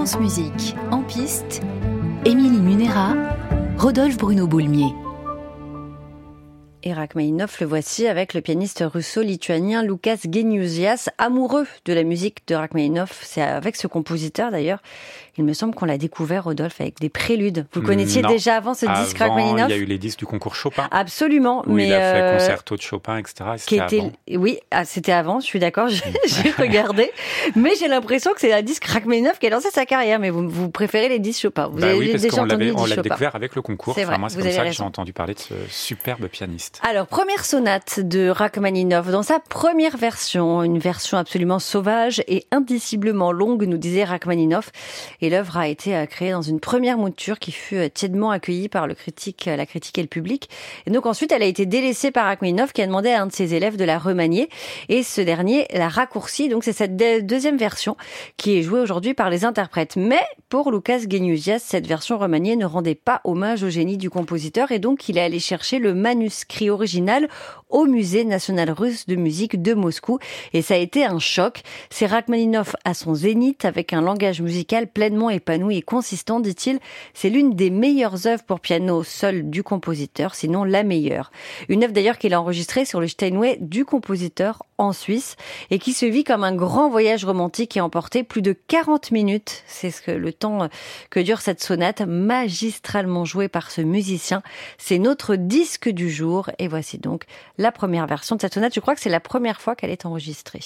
Musique, en piste, Émilie Munera, Rodolphe Bruno Boulmier. Et Rachmaninoff, le voici avec le pianiste russo-lituanien Lukas Geniusias, amoureux de la musique de Rachmaninoff. C'est avec ce compositeur d'ailleurs il me semble qu'on l'a découvert, Rodolphe, avec des préludes. Vous connaissiez déjà avant ce disque Rachmaninoff Il y a eu les disques du concours Chopin. Absolument. Où mais il a fait euh, concerto de Chopin, etc. Qui était, avant. oui, ah, c'était avant. Je suis d'accord. J'ai regardé, mais j'ai l'impression que c'est un disque Rachmaninoff qui a lancé sa carrière. Mais vous, vous préférez les disques Chopin Vous bah avez oui, parce déjà entendu on l'a découvert avec le concours. C'est vrai. moi, c'est comme ça que j'ai entendu parler de ce superbe pianiste. Alors, première sonate de Rachmaninoff dans sa première version, une version absolument sauvage et indiciblement longue, nous disait Rachmaninoff. Et l'œuvre a été euh, créée dans une première mouture qui fut euh, tièdement accueillie par le critique, euh, la critique et le public. Et donc ensuite, elle a été délaissée par Rachmaninoff qui a demandé à un de ses élèves de la remanier et ce dernier l'a raccourcie. Donc c'est cette deuxième version qui est jouée aujourd'hui par les interprètes. Mais pour Lucas Geniusias, cette version remaniée ne rendait pas hommage au génie du compositeur et donc il est allé chercher le manuscrit original au musée national russe de musique de Moscou et ça a été un choc. C'est Rachmaninoff à son zénith avec un langage musical épanoui et consistant, dit-il. C'est l'une des meilleures œuvres pour piano seul du compositeur, sinon la meilleure. Une œuvre d'ailleurs qu'il a enregistrée sur le Steinway du compositeur en Suisse et qui se vit comme un grand voyage romantique et emporté plus de 40 minutes. C'est ce que le temps que dure cette sonate magistralement jouée par ce musicien. C'est notre disque du jour et voici donc la première version de cette sonate. Je crois que c'est la première fois qu'elle est enregistrée.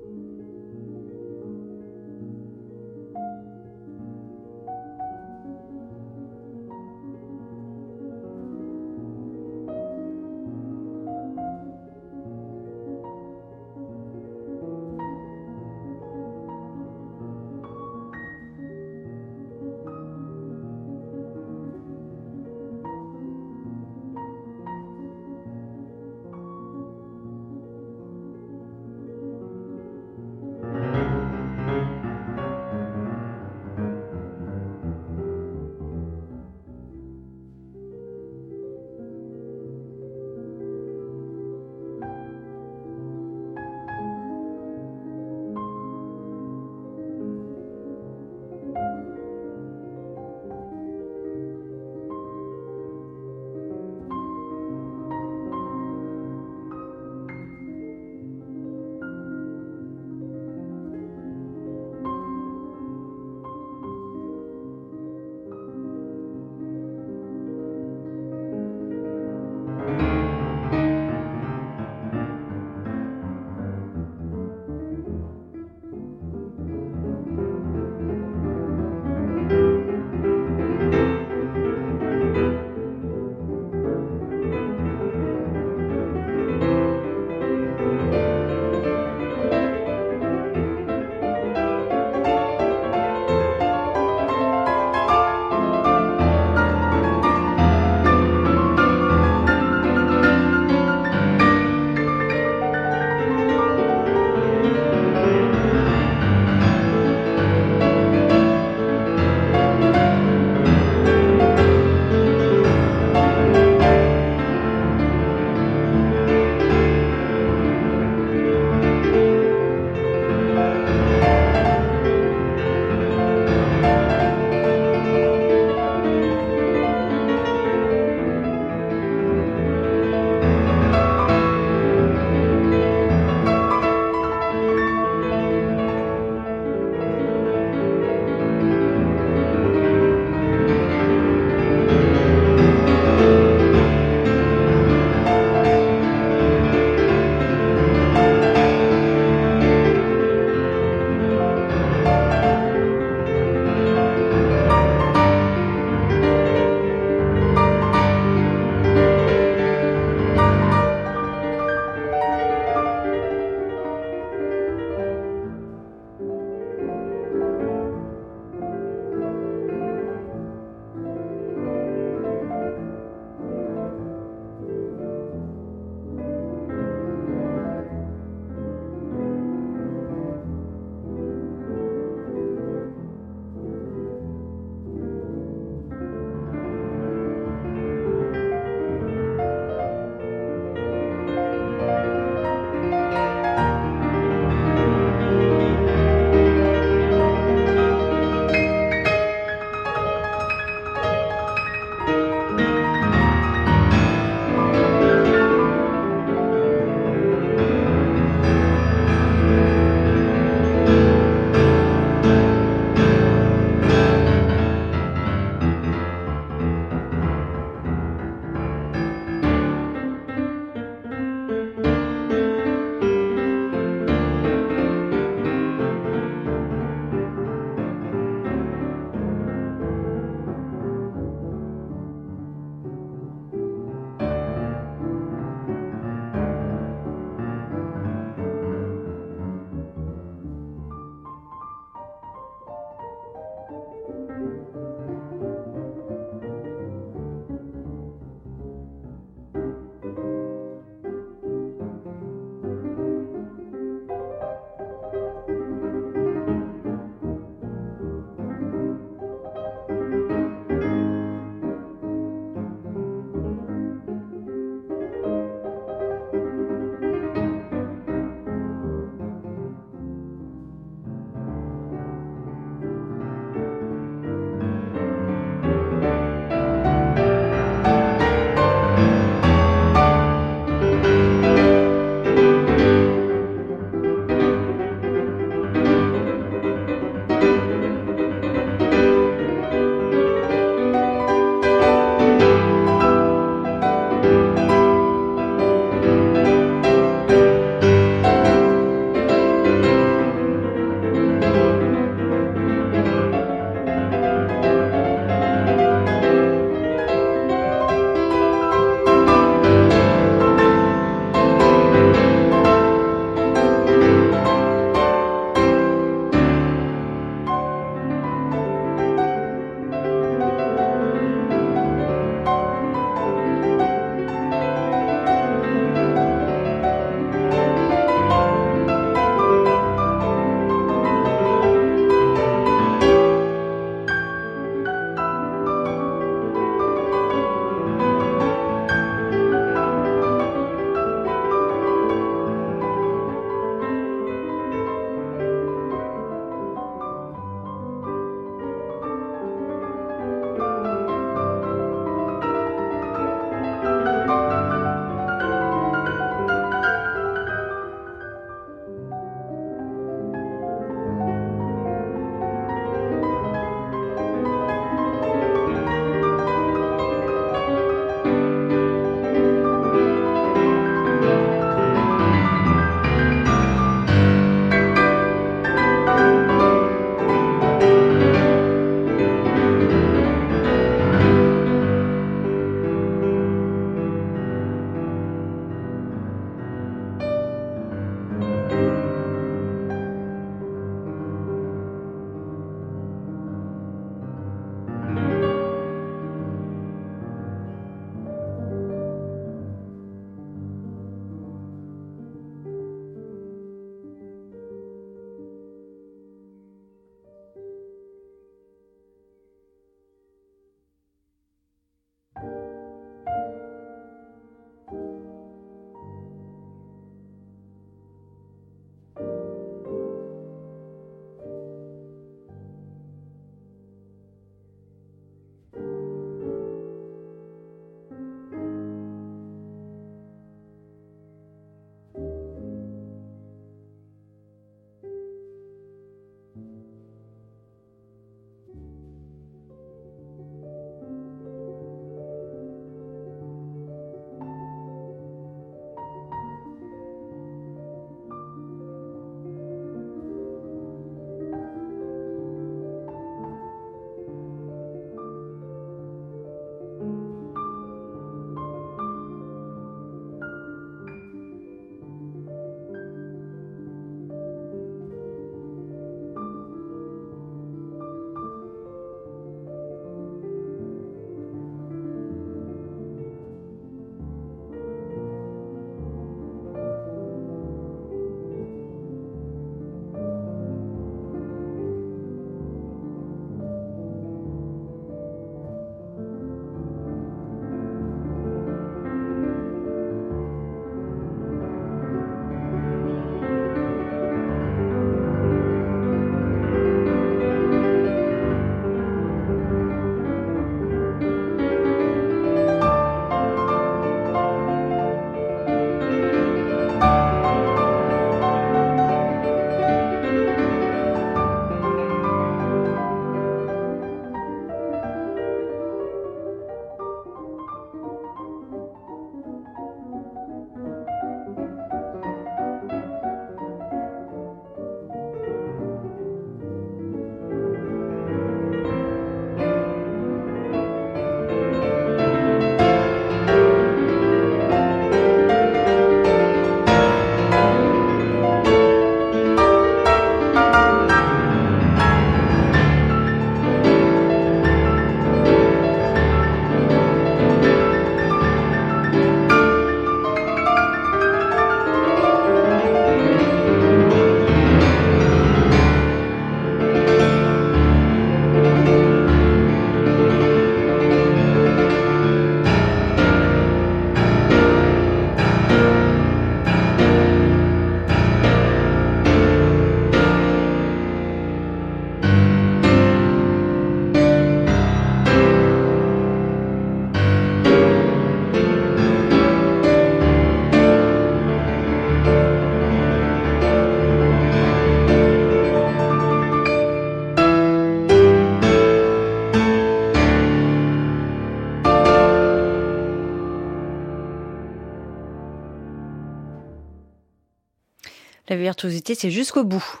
La virtuosité, c'est jusqu'au bout.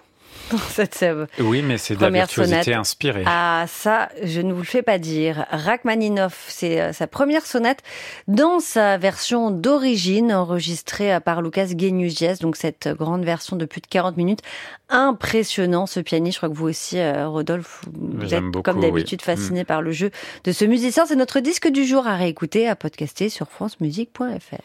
Cette oui, mais c'est de la virtuosité inspirée. Ah, ça, je ne vous le fais pas dire. Rachmaninoff, c'est euh, sa première sonate dans sa version d'origine, enregistrée par Lucas Genugies, donc cette grande version de plus de 40 minutes. Impressionnant, ce pianiste. Je crois que vous aussi, euh, Rodolphe, vous êtes comme d'habitude fasciné mm. par le jeu de ce musicien. C'est notre disque du jour à réécouter, à podcaster sur francemusique.fr.